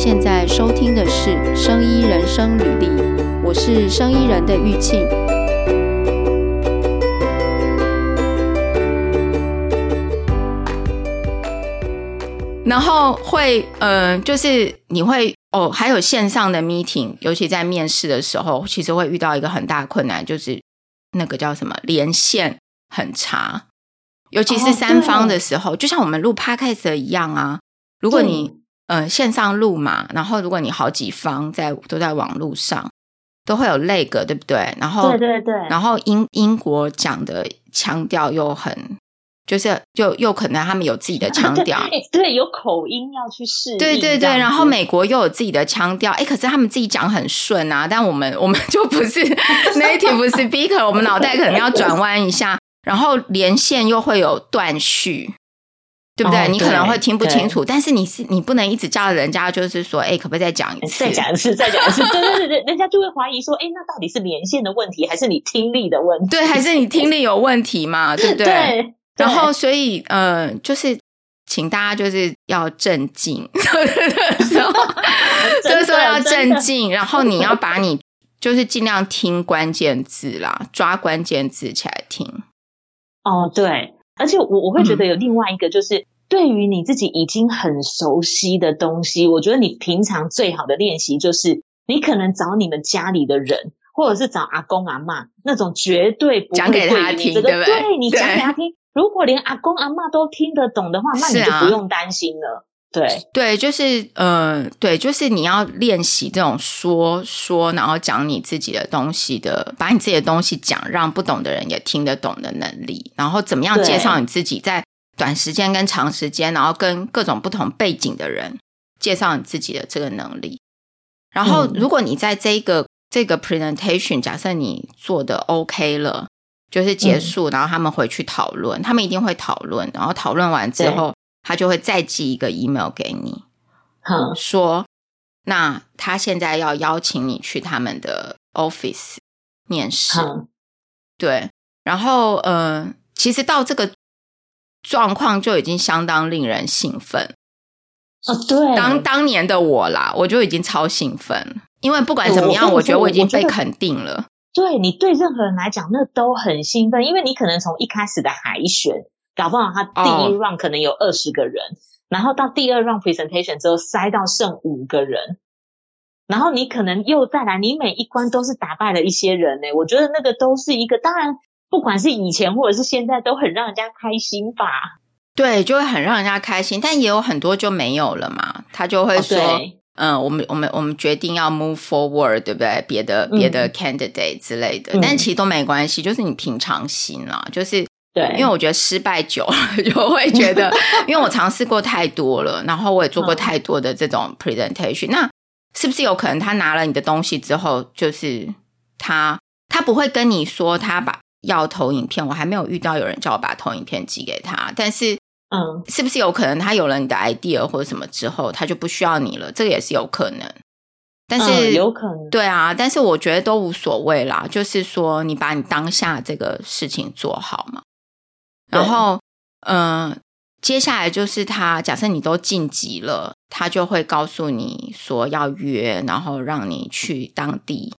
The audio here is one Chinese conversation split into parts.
现在收听的是《生医人生履历》，我是生医人的玉庆。然后会，嗯、呃，就是你会哦，还有线上的 meeting，尤其在面试的时候，其实会遇到一个很大的困难，就是那个叫什么连线很差，尤其是三方的时候，哦、就像我们录 podcast 一样啊，如果你。嗯、呃，线上录嘛，然后如果你好几方在都在网络上，都会有 lag，对不对？然后对对对，然后英英国讲的腔调又很，就是就又可能他们有自己的 腔调，对，对，有口音要去适应，对对对。然后美国又有自己的腔调，哎，可是他们自己讲很顺啊，但我们我们就不是 native speaker，我们脑袋可能要转弯一下，然后连线又会有断续。对不对？哦、你可能会听不清楚，但是你是你不能一直叫人家，就是说，哎，可不可以再讲一次？再讲一次，再讲一次。对对对，人家就会怀疑说，哎，那到底是连线的问题，还是你听力的问题？对，还是你听力有问题嘛？对不对？对。然后，所以，呃，就是请大家就是要镇静，对对对，所以说要镇静，然后你要把你就是尽量听关键字啦，抓关键字起来听。哦，对。而且我我会觉得有另外一个，就是对于你自己已经很熟悉的东西，我觉得你平常最好的练习就是，你可能找你们家里的人，或者是找阿公阿嬷那种绝对不会讲给他听，对不对？对，你讲给他听，如果连阿公阿嬷都听得懂的话，那你就不用担心了。对对，就是呃，对，就是你要练习这种说说，然后讲你自己的东西的，把你自己的东西讲，让不懂的人也听得懂的能力。然后怎么样介绍你自己，在短时间跟长时间，然后跟各种不同背景的人介绍你自己的这个能力。然后，如果你在这个、嗯、这个 presentation，假设你做的 OK 了，就是结束，然后他们回去讨论，他们一定会讨论，然后讨论完之后。他就会再寄一个 email 给你，嗯，说，那他现在要邀请你去他们的 office 面试，嗯，对，然后呃，其实到这个状况就已经相当令人兴奋，哦，对，当当年的我啦，我就已经超兴奋，因为不管怎么样，我，我觉得我已经被肯定了。对，你对任何人来讲，那都很兴奋，因为你可能从一开始的海选。搞不好他第一 round 可能有二十个人，oh. 然后到第二 round presentation 之后筛到剩五个人，然后你可能又再来，你每一关都是打败了一些人呢。我觉得那个都是一个，当然不管是以前或者是现在，都很让人家开心吧。对，就会很让人家开心，但也有很多就没有了嘛。他就会说，嗯、oh, 呃，我们我们我们决定要 move forward，对不对？别的别的 candidate 之类的，嗯、但其实都没关系，就是你平常心啦，就是。对，因为我觉得失败久了 就会觉得，因为我尝试过太多了，然后我也做过太多的这种 presentation，那是不是有可能他拿了你的东西之后，就是他他不会跟你说他把要投影片，我还没有遇到有人叫我把投影片寄给他，但是嗯，是不是有可能他有了你的 idea 或者什么之后，他就不需要你了？这个也是有可能，但是有可能。对啊，但是我觉得都无所谓啦，就是说你把你当下这个事情做好嘛。然后，嗯、呃，接下来就是他，假设你都晋级了，他就会告诉你说要约，然后让你去当地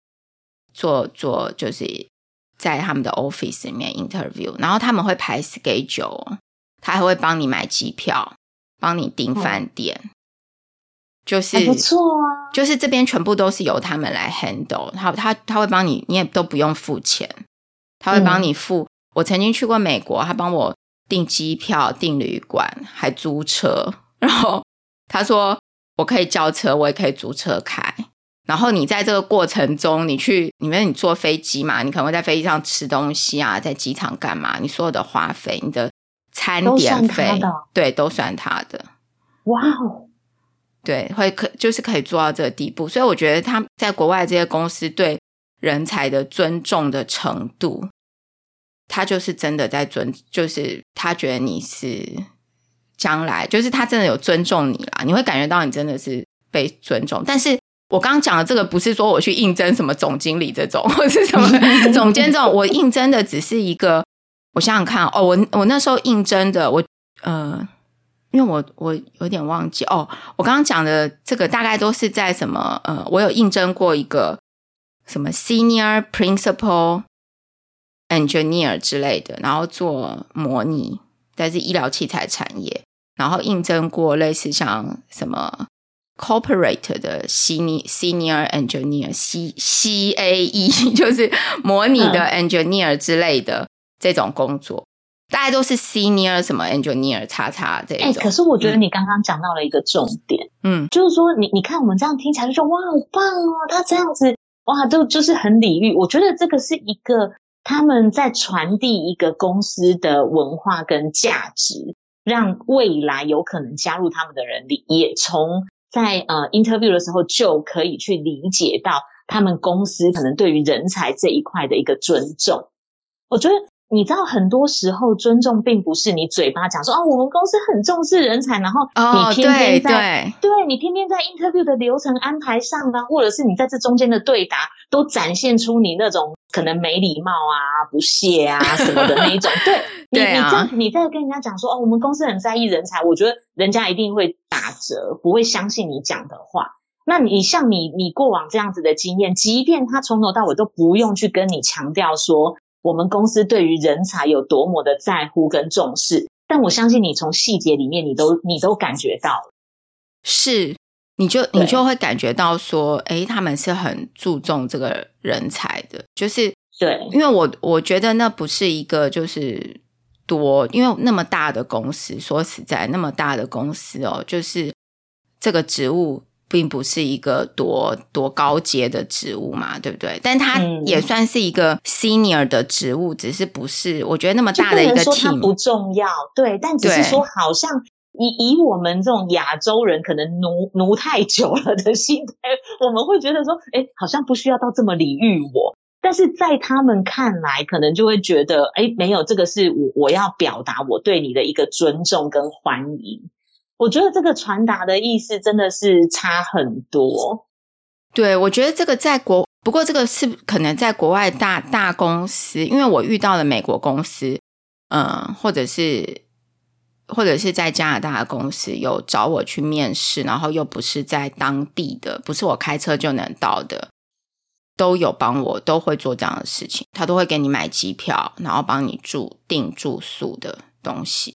做做，就是在他们的 office 里面 interview，然后他们会排 schedule，他还会帮你买机票，帮你订饭店，嗯、就是不错啊，就是这边全部都是由他们来 handle，他他他会帮你，你也都不用付钱，他会帮你付。嗯我曾经去过美国，他帮我订机票、订旅馆，还租车。然后他说我可以叫车，我也可以租车开。然后你在这个过程中，你去，因为你坐飞机嘛，你可能会在飞机上吃东西啊，在机场干嘛？你所有的花费、你的餐点费，对，都算他的。哇哦，对，会可就是可以做到这个地步。所以我觉得他在国外这些公司对人才的尊重的程度。他就是真的在尊，就是他觉得你是将来，就是他真的有尊重你啦，你会感觉到你真的是被尊重。但是我刚刚讲的这个不是说我去应征什么总经理这种，或是什么 总监这种，我应征的只是一个，我想想看哦，我我那时候应征的，我呃，因为我我有点忘记哦，我刚刚讲的这个大概都是在什么？呃，我有应征过一个什么 Senior Principal Engineer 之类的，然后做模拟，但是医疗器材产业，然后应征过类似像什么 Corporate 的 Senior Senior Engineer C C A E，就是模拟的 Engineer 之类的这种工作。大概都是 senior 什么 engineer 叉叉这种。哎、欸，可是我觉得你刚刚讲到了一个重点，嗯，就是说你你看我们这样听起来就说哇好棒哦，他这样子哇都就是很礼遇。我觉得这个是一个他们在传递一个公司的文化跟价值，让未来有可能加入他们的人里也从在呃 interview 的时候就可以去理解到他们公司可能对于人才这一块的一个尊重。我觉得。你知道，很多时候尊重并不是你嘴巴讲说哦，我们公司很重视人才，然后你天天在、哦、对，你天天在 interview 的流程安排上呢，或者是你在这中间的对答，都展现出你那种可能没礼貌啊、不屑啊什么的那一种。对，你对、啊、你这样你在跟人家讲说哦，我们公司很在意人才，我觉得人家一定会打折，不会相信你讲的话。那你像你你过往这样子的经验，即便他从头到尾都不用去跟你强调说。我们公司对于人才有多么的在乎跟重视，但我相信你从细节里面，你都你都感觉到了，是，你就你就会感觉到说，哎，他们是很注重这个人才的，就是对，因为我我觉得那不是一个就是多，因为那么大的公司，说实在，那么大的公司哦，就是这个职务。并不是一个多多高阶的职务嘛，对不对？但它也算是一个 senior 的职务，嗯、只是不是我觉得那么大的一个 team 不重要，对。但只是说，好像以以我们这种亚洲人可能奴奴太久了的心态，我们会觉得说，哎，好像不需要到这么礼遇我。但是在他们看来，可能就会觉得，哎，没有，这个是我我要表达我对你的一个尊重跟欢迎。我觉得这个传达的意思真的是差很多。对，我觉得这个在国，不过这个是可能在国外大大公司，因为我遇到了美国公司，嗯，或者是或者是在加拿大的公司有找我去面试，然后又不是在当地的，不是我开车就能到的，都有帮我，都会做这样的事情，他都会给你买机票，然后帮你住订住宿的东西。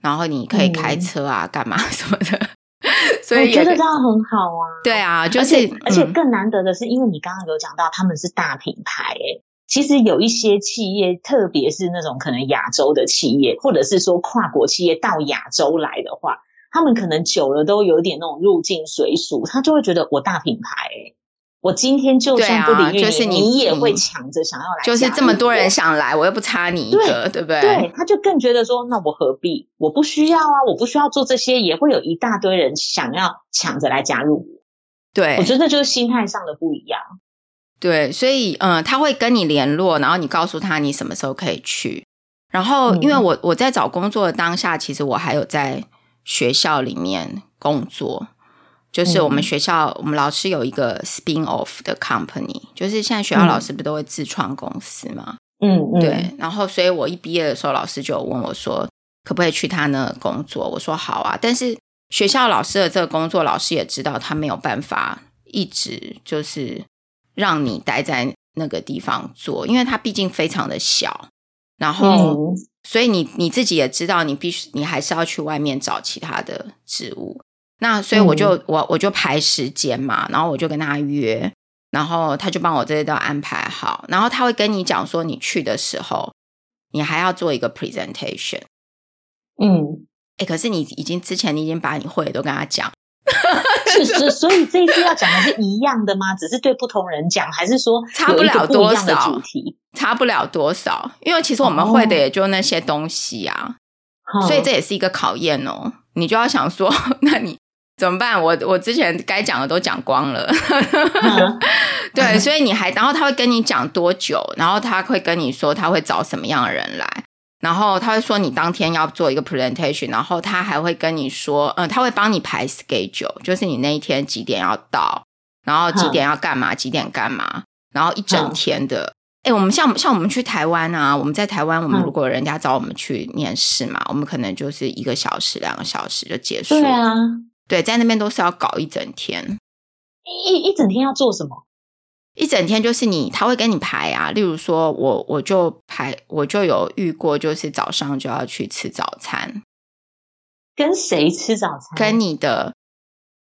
然后你可以开车啊，干嘛什么的，所以我觉得这样很好啊。对啊，就是而且，而且更难得的是，因为你刚刚有讲到他们是大品牌，诶其实有一些企业，特别是那种可能亚洲的企业，或者是说跨国企业到亚洲来的话，他们可能久了都有点那种入境随俗，他就会觉得我大品牌，诶我今天就算不礼遇你，就是你，你也会抢着想要来。就是这么多人想来，我又不差你一个，对，对不对？对，他就更觉得说，那我何必？我不需要啊，我不需要做这些，也会有一大堆人想要抢着来加入我。对，我觉得就是心态上的不一样。对，所以嗯，他会跟你联络，然后你告诉他你什么时候可以去。然后，因为我我在找工作的当下，其实我还有在学校里面工作。就是我们学校，嗯、我们老师有一个 spin off 的 company，就是现在学校老师不都会自创公司吗？嗯嗯，对。然后，所以我一毕业的时候，老师就有问我说，可不可以去他那工作？我说好啊。但是学校老师的这个工作，老师也知道他没有办法一直就是让你待在那个地方做，因为它毕竟非常的小。然后，嗯、所以你你自己也知道，你必须你还是要去外面找其他的职务。那所以我就、嗯、我我就排时间嘛，然后我就跟他约，然后他就帮我这些都安排好，然后他会跟你讲说，你去的时候，你还要做一个 presentation。嗯，哎，可是你已经之前你已经把你会的都跟他讲，是是，所以这一次要讲的是一样的吗？只是对不同人讲，还是说差不了多少？差不了多少，因为其实我们会的也就那些东西啊，哦、所以这也是一个考验哦。你就要想说，那你。怎么办？我我之前该讲的都讲光了，对，所以你还，然后他会跟你讲多久，然后他会跟你说他会找什么样的人来，然后他会说你当天要做一个 presentation，然后他还会跟你说，嗯，他会帮你排 schedule，就是你那一天几点要到，然后几点要干嘛，几点干嘛，然后一整天的，哎，我们像像我们去台湾啊，我们在台湾，我们如果人家找我们去面试嘛，嗯、我们可能就是一个小时、两个小时就结束。对啊，对，在那边都是要搞一整天。一一整天要做什么？一整天就是你，他会跟你排啊。例如说我我就排，我就有遇过，就是早上就要去吃早餐。跟谁吃早餐？跟你的。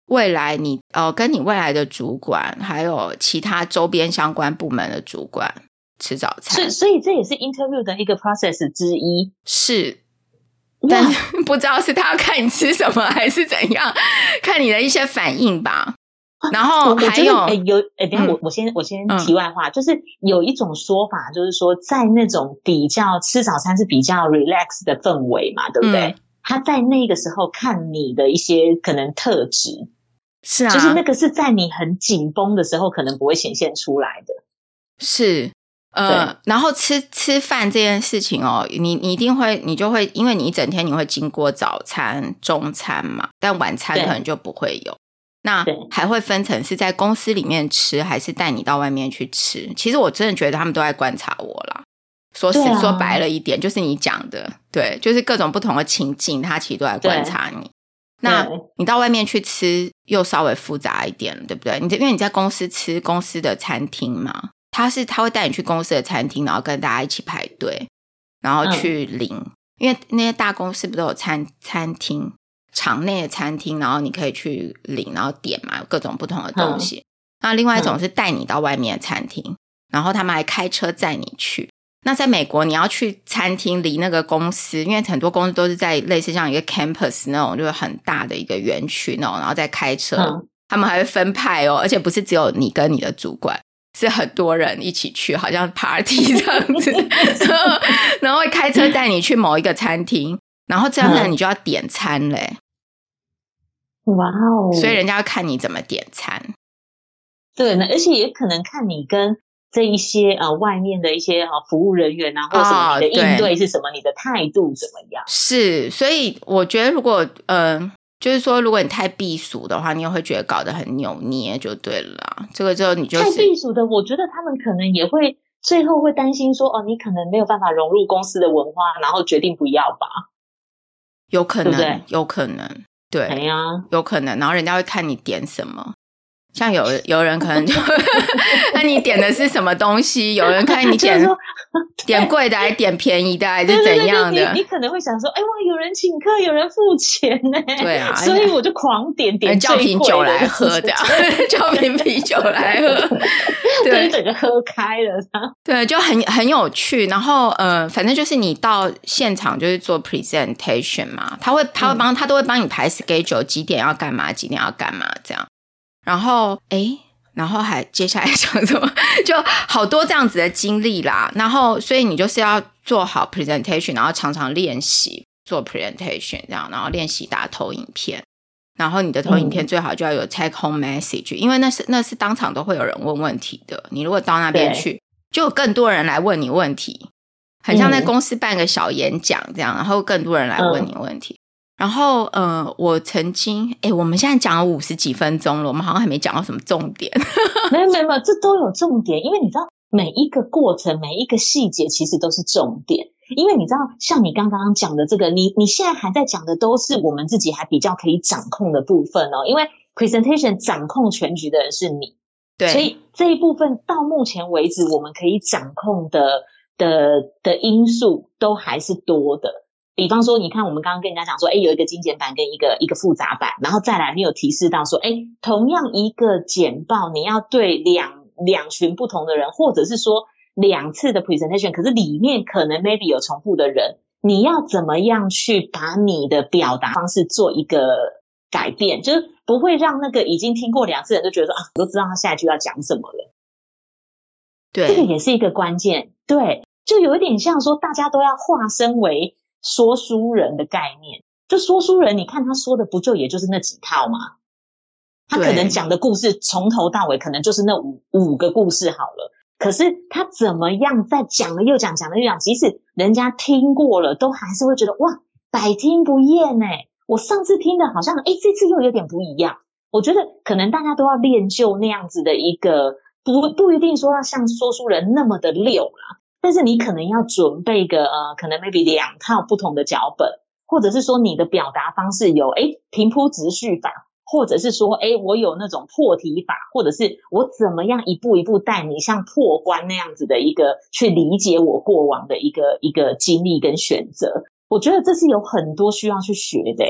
未来你呃，跟你未来的主管，还有其他周边相关部门的主管吃早餐，所以所以这也是 interview 的一个 process 之一。是，但 不知道是他要看你吃什么还是怎样，看你的一些反应吧。然后还有，有哎，等下我我先我先题外话，嗯、就是有一种说法，就是说在那种比较吃早餐是比较 relax 的氛围嘛，对不对？嗯、他在那个时候看你的一些可能特质。是啊，就是那个是在你很紧绷的时候，可能不会显现出来的。是，呃，然后吃吃饭这件事情哦，你你一定会，你就会，因为你一整天你会经过早餐、中餐嘛，但晚餐可能就不会有。对那还会分成是在公司里面吃，还是带你到外面去吃？其实我真的觉得他们都在观察我啦。说实、啊、说白了一点，就是你讲的，对，就是各种不同的情境，他其实都在观察你。那你到外面去吃又稍微复杂一点，对不对？你因为你在公司吃公司的餐厅嘛，他是他会带你去公司的餐厅，然后跟大家一起排队，然后去领。嗯、因为那些大公司不都有餐餐厅，场内的餐厅，然后你可以去领，然后点嘛，有各种不同的东西。嗯、那另外一种是带你到外面的餐厅，然后他们还开车载你去。那在美国，你要去餐厅，离那个公司，因为很多公司都是在类似像一个 campus 那种，就是很大的一个园区那种，然后再开车，嗯、他们还会分派哦，而且不是只有你跟你的主管，是很多人一起去，好像 party 这样子，然后，然后会开车带你去某一个餐厅，然后这样子你就要点餐嘞。哇哦！所以人家要看你怎么点餐，对，那而且也可能看你跟。这一些呃，外面的一些呃服务人员啊，或者你的应对是什么？哦、你的态度怎么样？是，所以我觉得，如果嗯、呃，就是说，如果你太避俗的话，你也会觉得搞得很扭捏，就对了。这个之后你就太避俗的，我觉得他们可能也会最后会担心说，哦，你可能没有办法融入公司的文化，然后决定不要吧？有可能，对对有可能，对，哎呀，有可能，然后人家会看你点什么。像有有人可能就，那你点的是什么东西？有人看你点点贵的，还是点便宜的，还是怎样的？你可能会想说，哎哇，有人请客，有人付钱呢。对啊，所以我就狂点点叫瓶酒来喝的，叫瓶啤酒来 喝，对，整个喝开了。对，就很很有趣。然后呃，反正就是你到现场就是做 presentation 嘛，他会他会帮他都会帮你排 schedule，几点要干嘛，几点要干嘛这样。然后，诶，然后还接下来讲什么？就好多这样子的经历啦。然后，所以你就是要做好 presentation，然后常常练习做 presentation，这样，然后练习打投影片。然后你的投影片最好就要有 take home message，、嗯、因为那是那是当场都会有人问问题的。你如果到那边去，就有更多人来问你问题，很像在公司办个小演讲这样，然后更多人来问你问题。嗯然后，呃，我曾经，哎，我们现在讲了五十几分钟了，我们好像还没讲到什么重点。没有，没有，没有，这都有重点，因为你知道，每一个过程，每一个细节，其实都是重点。因为你知道，像你刚刚讲的这个，你你现在还在讲的，都是我们自己还比较可以掌控的部分哦。因为 presentation 掌控全局的人是你，对，所以这一部分到目前为止，我们可以掌控的的的因素都还是多的。比方说，你看我们刚刚跟人家讲说，哎，有一个精简版跟一个一个复杂版，然后再来，你有提示到说，哎，同样一个简报，你要对两两群不同的人，或者是说两次的 presentation，可是里面可能 maybe 有重复的人，你要怎么样去把你的表达方式做一个改变，就是不会让那个已经听过两次的人都觉得说啊，我都知道他下一句要讲什么了。对，这个也是一个关键。对，就有一点像说，大家都要化身为。说书人的概念，就说书人，你看他说的不就也就是那几套吗？他可能讲的故事从头到尾可能就是那五五个故事好了。可是他怎么样在讲了又讲，讲了又讲，即使人家听过了，都还是会觉得哇，百听不厌哎！我上次听的好像哎，这次又有点不一样。我觉得可能大家都要练就那样子的一个不不一定说要像说书人那么的溜啦，但是你可能要准备个呃，可能 maybe 两套不同的脚本，或者是说你的表达方式有诶平铺直叙法，或者是说诶我有那种破题法，或者是我怎么样一步一步带你像破关那样子的一个去理解我过往的一个一个经历跟选择，我觉得这是有很多需要去学的。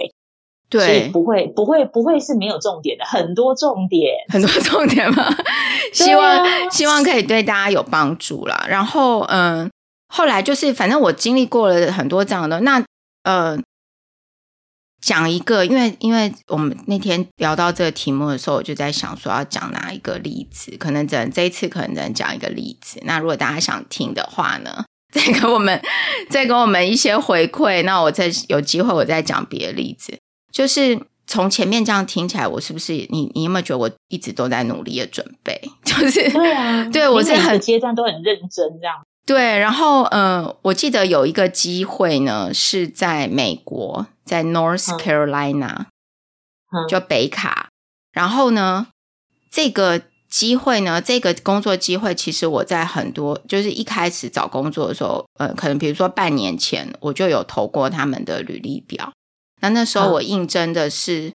对，不会，不会，不会是没有重点的，很多重点，很多重点吗？希望、啊、希望可以对大家有帮助啦。然后，嗯，后来就是，反正我经历过了很多这样的。那，呃，讲一个，因为因为我们那天聊到这个题目的时候，我就在想说要讲哪一个例子，可能只能这一次可能只能讲一个例子。那如果大家想听的话呢，再给我们再给我们一些回馈，那我再有机会我再讲别的例子。就是从前面这样听起来，我是不是你？你有没有觉得我一直都在努力的准备？就是对啊，对我是很阶段都很认真这样。对，然后嗯、呃，我记得有一个机会呢，是在美国，在 North Carolina，嗯，就北卡。然后呢，这个机会呢，这个工作机会，其实我在很多就是一开始找工作的时候，呃，可能比如说半年前，我就有投过他们的履历表。那那时候我应征的是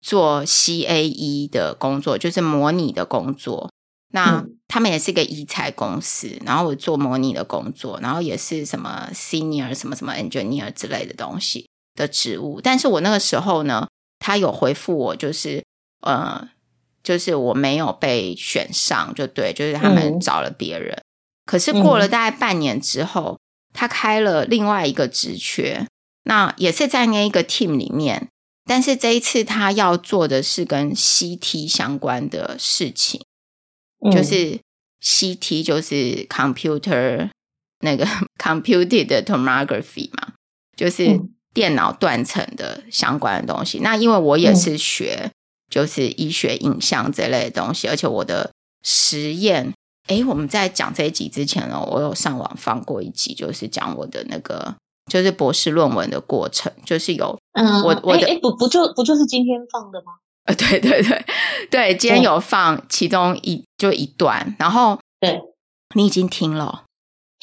做 CAE 的工作，就是模拟的工作。那他们也是一个医材公司，然后我做模拟的工作，然后也是什么 Senior 什么什么 Engineer 之类的东西的职务。但是我那个时候呢，他有回复我，就是呃，就是我没有被选上，就对，就是他们找了别人。可是过了大概半年之后，他开了另外一个职缺。那也是在那一个 team 里面，但是这一次他要做的是跟 CT 相关的事情，嗯、就是 CT 就是 computer 那个 computed tomography 嘛，就是电脑断层的相关的东西。嗯、那因为我也是学就是医学影像这类的东西，而且我的实验，诶，我们在讲这一集之前呢，我有上网放过一集，就是讲我的那个。就是博士论文的过程，就是有嗯，我我的哎不不就不就是今天放的吗？呃，对对对对，今天有放其中一就一段，然后对，你已经听了，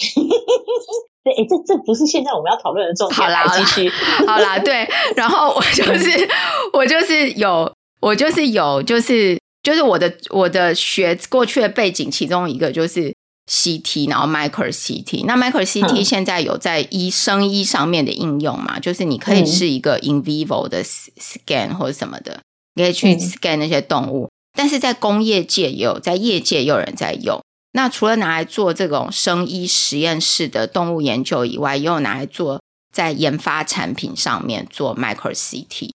对，哎，这这不是现在我们要讨论的重点，好啦，继续，好啦，对，然后我就是我就是有我就是有就是就是我的我的学过去的背景，其中一个就是。CT，然后 Micro CT，那 Micro CT 现在有在医生医上面的应用嘛？嗯、就是你可以是一个 in vivo 的 scan 或者什么的，你可以去 scan 那些动物。嗯、但是在工业界也有，在业界也有人在用。那除了拿来做这种生医实验室的动物研究以外，也有拿来做在研发产品上面做 Micro CT。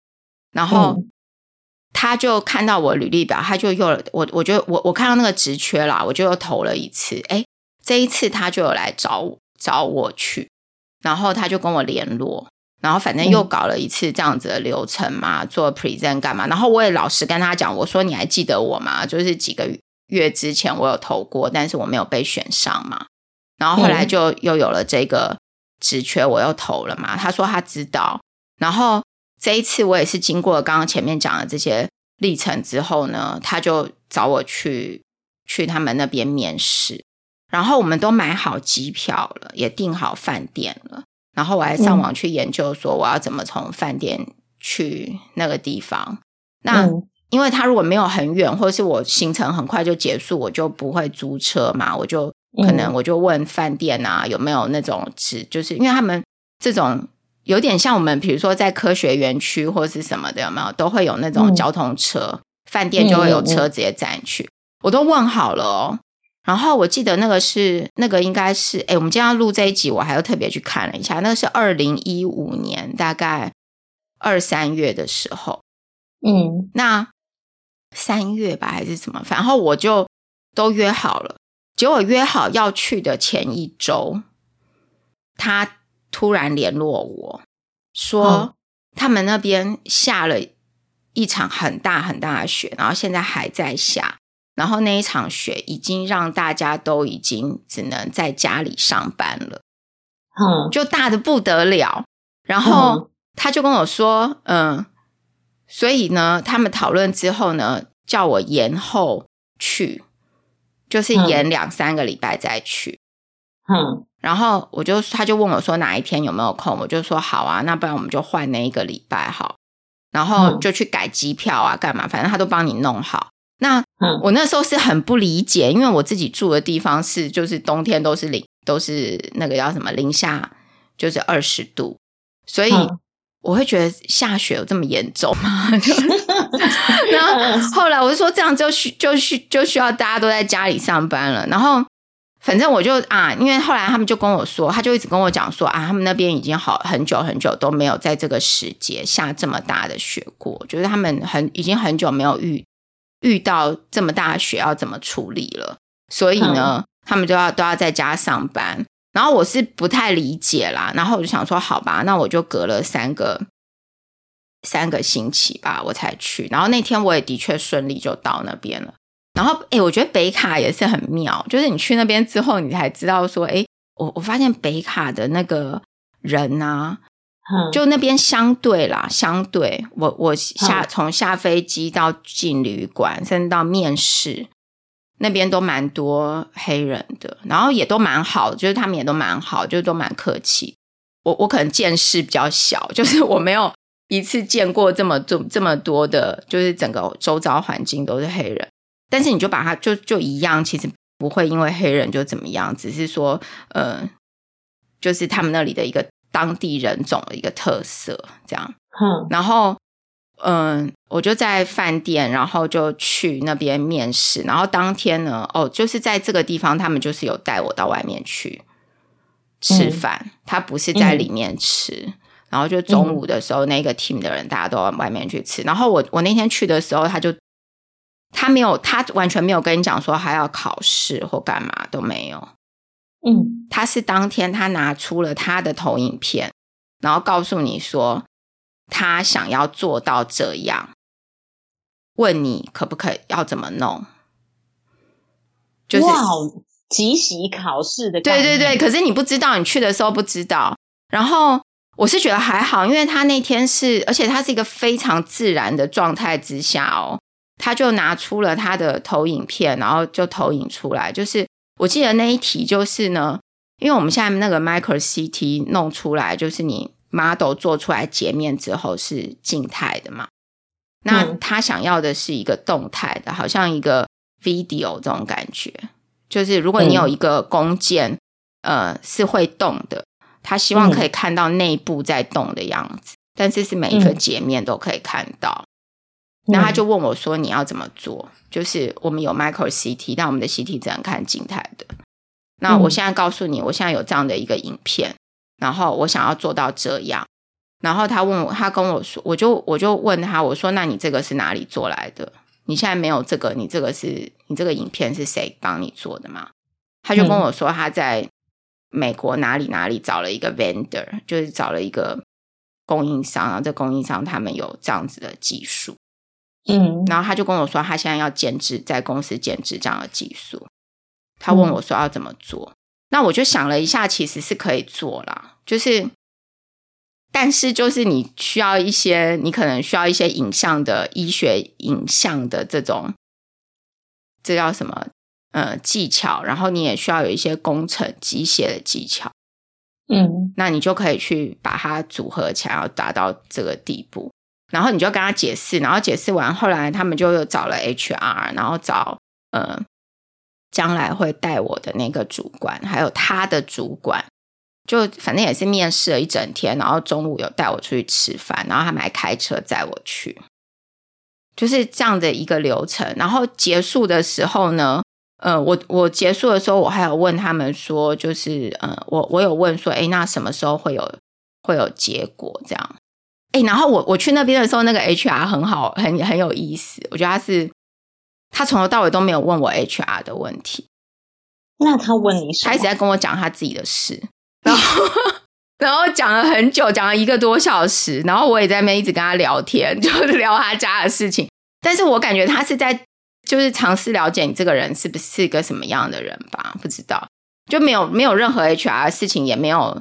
然后。嗯他就看到我履历表，他就又我，我就我我看到那个职缺啦，我就又投了一次。哎，这一次他就有来找我找我去，然后他就跟我联络，然后反正又搞了一次这样子的流程嘛，做 present 干嘛？然后我也老实跟他讲，我说你还记得我吗？就是几个月之前我有投过，但是我没有被选上嘛。然后后来就又有了这个职缺，我又投了嘛。他说他知道，然后。这一次我也是经过了刚刚前面讲的这些历程之后呢，他就找我去去他们那边面试，然后我们都买好机票了，也订好饭店了，然后我还上网去研究说我要怎么从饭店去那个地方。那因为他如果没有很远，或者是我行程很快就结束，我就不会租车嘛，我就可能我就问饭店啊有没有那种只就是因为他们这种。有点像我们，比如说在科学园区或是什么的，有没有都会有那种交通车，饭店就会有车直接载你去。我都问好了哦。然后我记得那个是那个应该是，哎，我们今天要录这一集，我还要特别去看了一下，那个是二零一五年大概二三月的时候，嗯，那三月吧还是什么，反正我就都约好了。结果约好要去的前一周，他。突然联络我说，他们那边下了一场很大很大的雪，然后现在还在下，然后那一场雪已经让大家都已经只能在家里上班了，嗯，就大的不得了。然后他就跟我说，嗯，所以呢，他们讨论之后呢，叫我延后去。就是延两三个礼拜再去。嗯，然后我就他就问我说哪一天有没有空，我就说好啊，那不然我们就换那一个礼拜好，然后就去改机票啊，干嘛？反正他都帮你弄好。那我那时候是很不理解，因为我自己住的地方是就是冬天都是零，都是那个叫什么零下，就是二十度，所以我会觉得下雪有这么严重吗？然后后来我就说这样就需就需就需要大家都在家里上班了，然后。反正我就啊，因为后来他们就跟我说，他就一直跟我讲说啊，他们那边已经好很久很久都没有在这个时节下这么大的雪过，就是他们很已经很久没有遇遇到这么大的雪要怎么处理了，所以呢，他们都要都要在家上班。然后我是不太理解啦，然后我就想说，好吧，那我就隔了三个三个星期吧，我才去。然后那天我也的确顺利就到那边了。然后，哎，我觉得北卡也是很妙，就是你去那边之后，你才知道说，哎，我我发现北卡的那个人啊，嗯，就那边相对啦，相对我我下从下飞机到进旅馆，甚至到面试，那边都蛮多黑人的，然后也都蛮好，就是他们也都蛮好，就是都蛮客气。我我可能见识比较小，就是我没有一次见过这么多这么多的，就是整个周遭环境都是黑人。但是你就把它就就一样，其实不会因为黑人就怎么样，只是说，呃，就是他们那里的一个当地人种的一个特色这样。嗯，然后，嗯、呃，我就在饭店，然后就去那边面试，然后当天呢，哦，就是在这个地方，他们就是有带我到外面去吃饭，嗯、他不是在里面吃，嗯、然后就中午的时候，那个 team 的人大家都往外面去吃，然后我我那天去的时候，他就。他没有，他完全没有跟你讲说还要考试或干嘛都没有。嗯，他是当天他拿出了他的投影片，然后告诉你说他想要做到这样，问你可不可以，要怎么弄。就是哇，即席考试的。对对对，可是你不知道，你去的时候不知道。然后我是觉得还好，因为他那天是，而且他是一个非常自然的状态之下哦。他就拿出了他的投影片，然后就投影出来。就是我记得那一题就是呢，因为我们现在那个 micro CT 弄出来，就是你 model 做出来截面之后是静态的嘛。那他想要的是一个动态的，好像一个 video 这种感觉。就是如果你有一个弓箭，呃，是会动的，他希望可以看到内部在动的样子，但是是每一个截面都可以看到。那他就问我说：“你要怎么做？就是我们有 micro CT，但我们的 CT 只能看静态的。那我现在告诉你，我现在有这样的一个影片，然后我想要做到这样。然后他问我，他跟我说，我就我就问他，我说：那你这个是哪里做来的？你现在没有这个，你这个是你这个影片是谁帮你做的吗？他就跟我说，他在美国哪里哪里找了一个 vendor，就是找了一个供应商，然后这供应商他们有这样子的技术。”嗯，然后他就跟我说，他现在要兼职在公司兼职这样的技术。他问我说要怎么做，嗯、那我就想了一下，其实是可以做啦，就是，但是就是你需要一些，你可能需要一些影像的医学影像的这种，这叫什么？呃，技巧。然后你也需要有一些工程机械的技巧。嗯，那你就可以去把它组合起来，要达到这个地步。然后你就跟他解释，然后解释完，后来他们就又找了 HR，然后找呃将来会带我的那个主管，还有他的主管，就反正也是面试了一整天，然后中午有带我出去吃饭，然后他们还开车载我去，就是这样的一个流程。然后结束的时候呢，呃，我我结束的时候，我还有问他们说，就是呃，我我有问说，哎，那什么时候会有会有结果这样？哎，然后我我去那边的时候，那个 HR 很好，很很有意思。我觉得他是他从头到尾都没有问我 HR 的问题。那他问你什么？他一直在跟我讲他自己的事，然后 然后讲了很久，讲了一个多小时。然后我也在那边一直跟他聊天，就是聊他家的事情。但是我感觉他是在就是尝试了解你这个人是不是一个什么样的人吧？不知道，就没有没有任何 HR 的事情，也没有。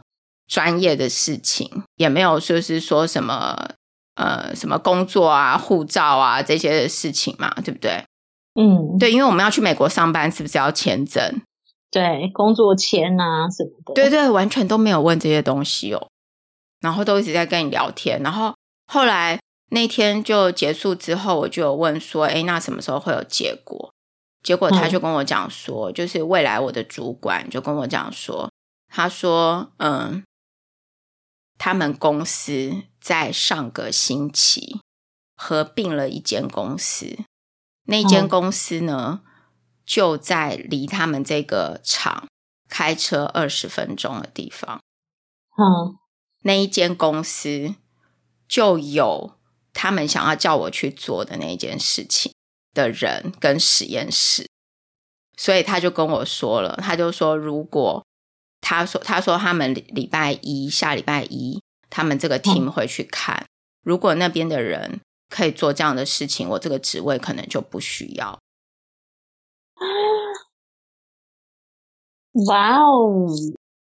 专业的事情也没有，就是说什么呃什么工作啊、护照啊这些的事情嘛，对不对？嗯，对，因为我们要去美国上班，是不是要签证？对，工作签啊什么的。对对，完全都没有问这些东西哦。然后都一直在跟你聊天，然后后来那天就结束之后，我就有问说：“哎，那什么时候会有结果？”结果他就跟我讲说：“嗯、就是未来我的主管就跟我讲说，他说，嗯，他们公司在上个星期合并了一间公司，那间公司呢、嗯、就在离他们这个厂开车二十分钟的地方。”嗯。那一间公司就有他们想要叫我去做的那一件事情的人跟实验室，所以他就跟我说了，他就说如果他说他说他们礼拜一下礼拜一他们这个 team 会去看，如果那边的人可以做这样的事情，我这个职位可能就不需要。哇哦！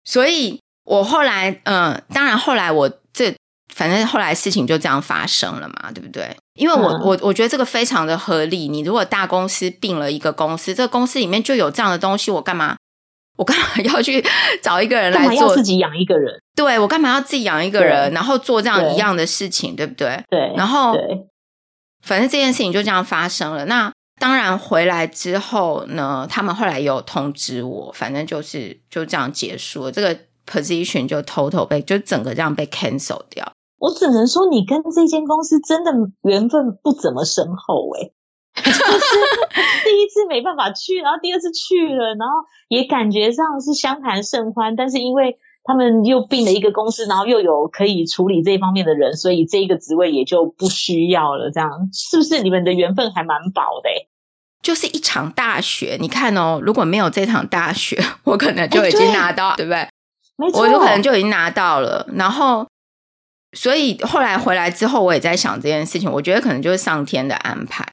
所以。我后来，嗯，当然后来我这反正后来事情就这样发生了嘛，对不对？因为我、嗯、我我觉得这个非常的合理。你如果大公司并了一个公司，这个公司里面就有这样的东西，我干嘛我干嘛要去找一个人来做？自己养一个人？对，我干嘛要自己养一个人，然后做这样一样的事情，对，对不对？对。然后，反正这件事情就这样发生了。那当然回来之后呢，他们后来有通知我，反正就是就这样结束了这个。position 就 total 被就整个这样被 cancel 掉。我只能说，你跟这间公司真的缘分不怎么深厚诶、欸、就 是第一次没办法去，然后第二次去了，然后也感觉上是相谈甚欢，但是因为他们又并了一个公司，然后又有可以处理这一方面的人，所以这一个职位也就不需要了。这样是不是你们的缘分还蛮薄的、欸？就是一场大雪，你看哦，如果没有这场大雪，我可能就已经拿到，欸、对，对不对？没错，我就可能就已经拿到了，然后，所以后来回来之后，我也在想这件事情。我觉得可能就是上天的安排。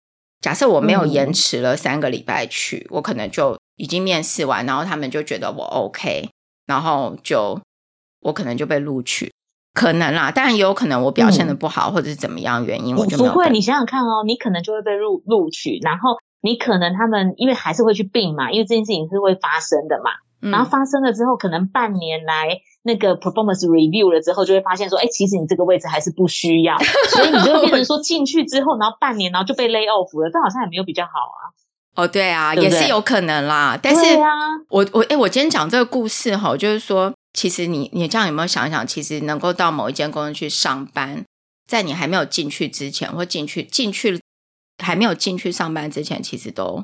假设我没有延迟了三个礼拜去，嗯、我可能就已经面试完，然后他们就觉得我 OK，然后就我可能就被录取，可能啦。当然也有可能我表现的不好，嗯、或者是怎么样原因，我就。不会，你想想看哦，你可能就会被录录取，然后你可能他们因为还是会去并嘛，因为这件事情是会发生的嘛。然后发生了之后，可能半年来那个 performance review 了之后，就会发现说，哎，其实你这个位置还是不需要，所以你就会变成说进去之后，然后半年，然后就被 lay off 了，这好像也没有比较好啊。哦，对啊，对对也是有可能啦。但是我，啊、我我哎，我今天讲这个故事哈，就是说，其实你你这样有没有想一想，其实能够到某一间公司去上班，在你还没有进去之前，或进去进去还没有进去上班之前，其实都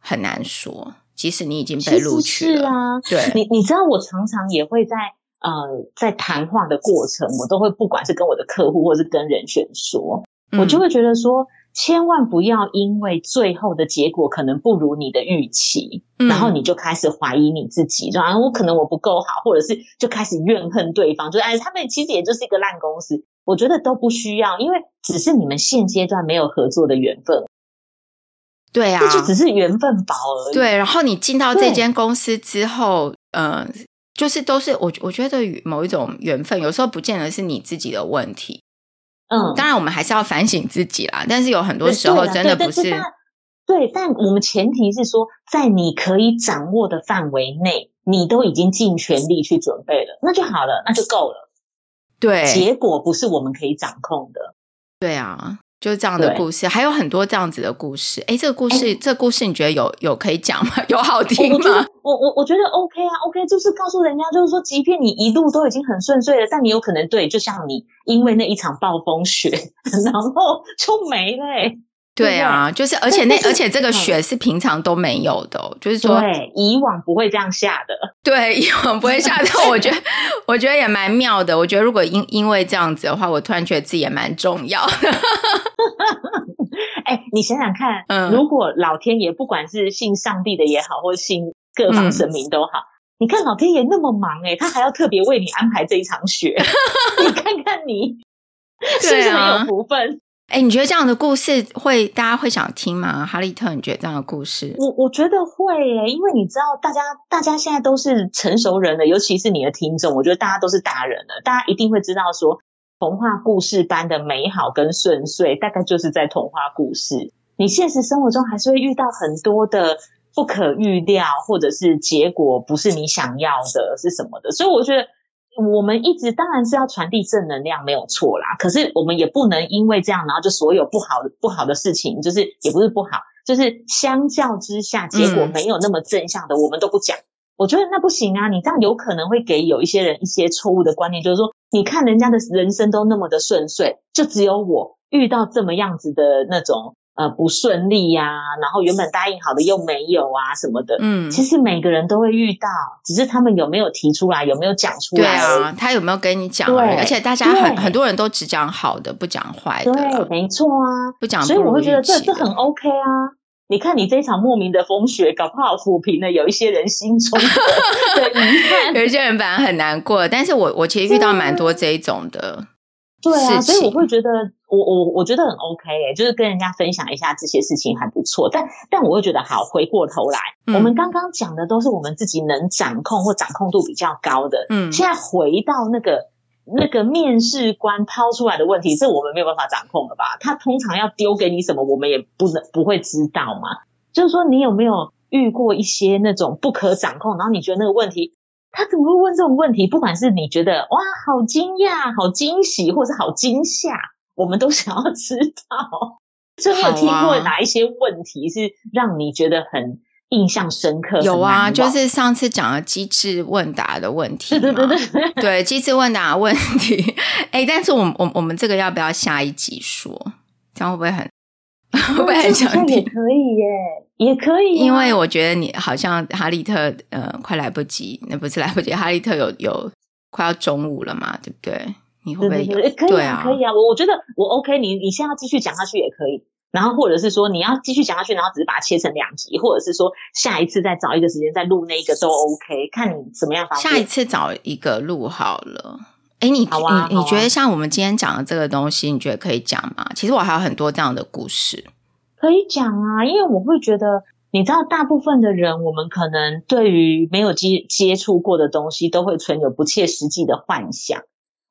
很难说。即使你已经被录取了，是啊，对，你你知道，我常常也会在呃，在谈话的过程，我都会不管是跟我的客户，或是跟人选说，嗯、我就会觉得说，千万不要因为最后的结果可能不如你的预期，嗯、然后你就开始怀疑你自己，说啊，我可能我不够好，或者是就开始怨恨对方，就是哎，他们其实也就是一个烂公司，我觉得都不需要，因为只是你们现阶段没有合作的缘分。对啊，这就只是缘分薄而已。对，然后你进到这间公司之后，嗯就是都是我我觉得某一种缘分，有时候不见得是你自己的问题。嗯，当然我们还是要反省自己啦。但是有很多时候真的不是。对，但我们前提是说，在你可以掌握的范围内，你都已经尽全力去准备了，那就好了，那就够了。对，结果不是我们可以掌控的。对啊。就是这样的故事，对还有很多这样子的故事。哎，这个故事，诶这个故事你觉得有有可以讲吗？有好听吗？我我我觉得 OK 啊，OK，就是告诉人家，就是说，即便你一路都已经很顺遂了，但你有可能对，就像你因为那一场暴风雪，然后就没了。对啊，就是而且那而且这个雪是平常都没有的，哦，就是说对，以往不会这样下的。对，以往不会下的，我觉得我觉得也蛮妙的。我觉得如果因因为这样子的话，我突然觉得自己也蛮重要的。哎，你想想看，嗯，如果老天爷不管是信上帝的也好，或信各方神明都好，嗯，你看老天爷那么忙，哎，他还要特别为你安排这一场雪，你看看你是不是很有福分？哎，你觉得这样的故事会大家会想听吗？哈利特，你觉得这样的故事？我我觉得会耶，因为你知道，大家大家现在都是成熟人了，尤其是你的听众，我觉得大家都是大人了，大家一定会知道说，童话故事般的美好跟顺遂，大概就是在童话故事你现实生活中还是会遇到很多的不可预料，或者是结果不是你想要的，是什么的。所以我觉得我们一直当然是要传递正能量，没有错啦。可是我们也不能因为这样，然后就所有不好的不好的事情，就是也不是不好，就是相较之下结果没有那么正向的，我们都不讲。我觉得那不行啊！你这样有可能会给有一些人一些错误的观念，就是说，你看人家的人生都那么的顺遂，就只有我遇到这么样子的那种呃不顺利呀、啊，然后原本答应好的又没有啊什么的。嗯，其实每个人都会遇到，只是他们有没有提出来，有没有讲出来？对啊，他有没有跟你讲？对，而且大家很很多人都只讲好的，不讲坏的。对，没错啊，不讲，所以我会觉得这这很 OK 啊。你看，你这一场莫名的风雪，搞不好抚平了有一些人心中的 遗憾。有一些人本来很难过，但是我我其实遇到蛮多这一种的，对啊，所以我会觉得，我我我觉得很 OK 诶，就是跟人家分享一下这些事情还不错。但但我会觉得，好，回过头来，嗯、我们刚刚讲的都是我们自己能掌控或掌控度比较高的，嗯，现在回到那个。那个面试官抛出来的问题，这我们没有办法掌控了吧？他通常要丢给你什么，我们也不能不会知道嘛。就是说，你有没有遇过一些那种不可掌控，然后你觉得那个问题，他怎么会问这种问题？不管是你觉得哇，好惊讶、好惊喜，或是好惊吓，我们都想要知道。就你有听过哪一些问题是让你觉得很？印象深刻有啊，就是上次讲的机智问答的问题，对对对对，对机智问答的问题。哎，但是我们我我们这个要不要下一集说？这样会不会很会 不会很想听？也可以耶，也可以。因为我觉得你好像哈利特，呃，快来不及，那不是来不及，哈利特有有快要中午了嘛，对不对？你会不会有？对对对，可以啊，可以啊。我我觉得我 OK，你你现在要继续讲下去也可以。然后或者是说你要继续讲下去，然后只是把它切成两集，或者是说下一次再找一个时间再录那一个都 OK，看你怎么样方便。下一次找一个录好了。哎，你你你觉得像我们今天讲的这个东西，你觉得可以讲吗？其实我还有很多这样的故事可以讲啊，因为我会觉得，你知道，大部分的人，我们可能对于没有接接触过的东西，都会存有不切实际的幻想，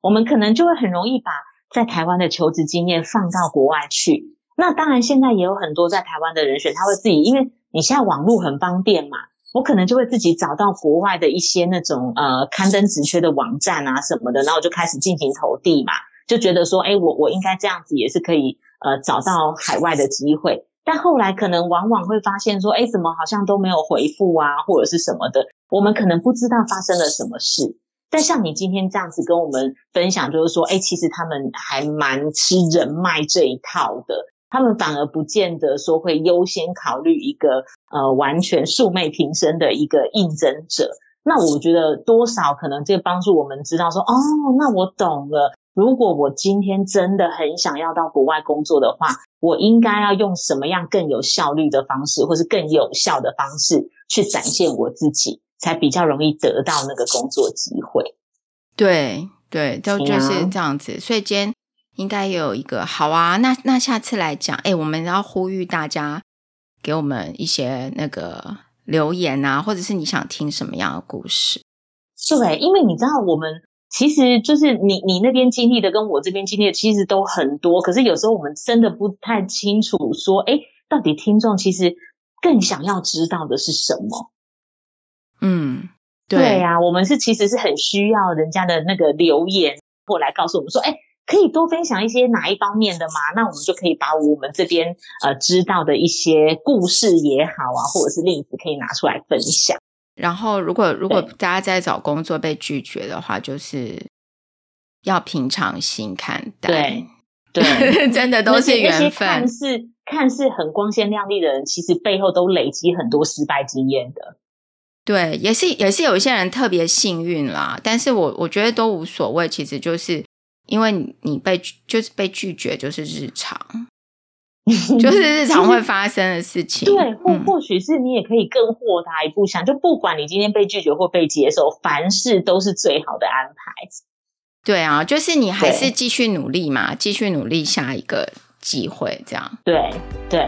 我们可能就会很容易把在台湾的求职经验放到国外去。那当然，现在也有很多在台湾的人选，他会自己，因为你现在网络很方便嘛，我可能就会自己找到国外的一些那种呃刊登职缺的网站啊什么的，然后就开始进行投递嘛，就觉得说，哎，我我应该这样子也是可以呃找到海外的机会。但后来可能往往会发现说，哎，怎么好像都没有回复啊，或者是什么的，我们可能不知道发生了什么事。但像你今天这样子跟我们分享，就是说，哎，其实他们还蛮吃人脉这一套的。他们反而不见得说会优先考虑一个呃完全素昧平生的一个应征者。那我觉得多少可能这个帮助我们知道说，哦，那我懂了。如果我今天真的很想要到国外工作的话，我应该要用什么样更有效率的方式，或是更有效的方式去展现我自己，才比较容易得到那个工作机会。对对，就就是这样子。所以今天。应该有一个好啊，那那下次来讲，哎，我们要呼吁大家给我们一些那个留言啊，或者是你想听什么样的故事？对，因为你知道，我们其实就是你你那边经历的跟我这边经历的其实都很多，可是有时候我们真的不太清楚说，哎，到底听众其实更想要知道的是什么？嗯，对，对呀，我们是其实是很需要人家的那个留言过来告诉我们说，哎。可以多分享一些哪一方面的吗？那我们就可以把我们这边呃知道的一些故事也好啊，或者是例子可以拿出来分享。然后，如果如果大家在找工作被拒绝的话，就是要平常心看待。对对，真的都是缘分。看似看似很光鲜亮丽的人，其实背后都累积很多失败经验的。对，也是也是有一些人特别幸运啦，但是我我觉得都无所谓，其实就是。因为你被就是被拒绝，就是日常，就是日常会发生的事情。对，或或许是你也可以更豁达一步想，就不管你今天被拒绝或被接受，凡事都是最好的安排。对啊，就是你还是继续努力嘛，继续努力，下一个机会这样。对对，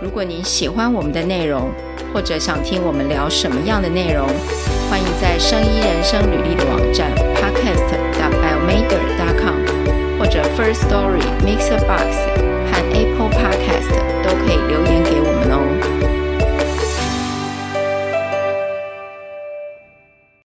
如果你喜欢我们的内容，或者想听我们聊什么样的内容，欢迎在生医人生履历的网站 podcast.biomader.com。First Story、Mixer Box 和 Apple Podcast 都可以留言给我们哦。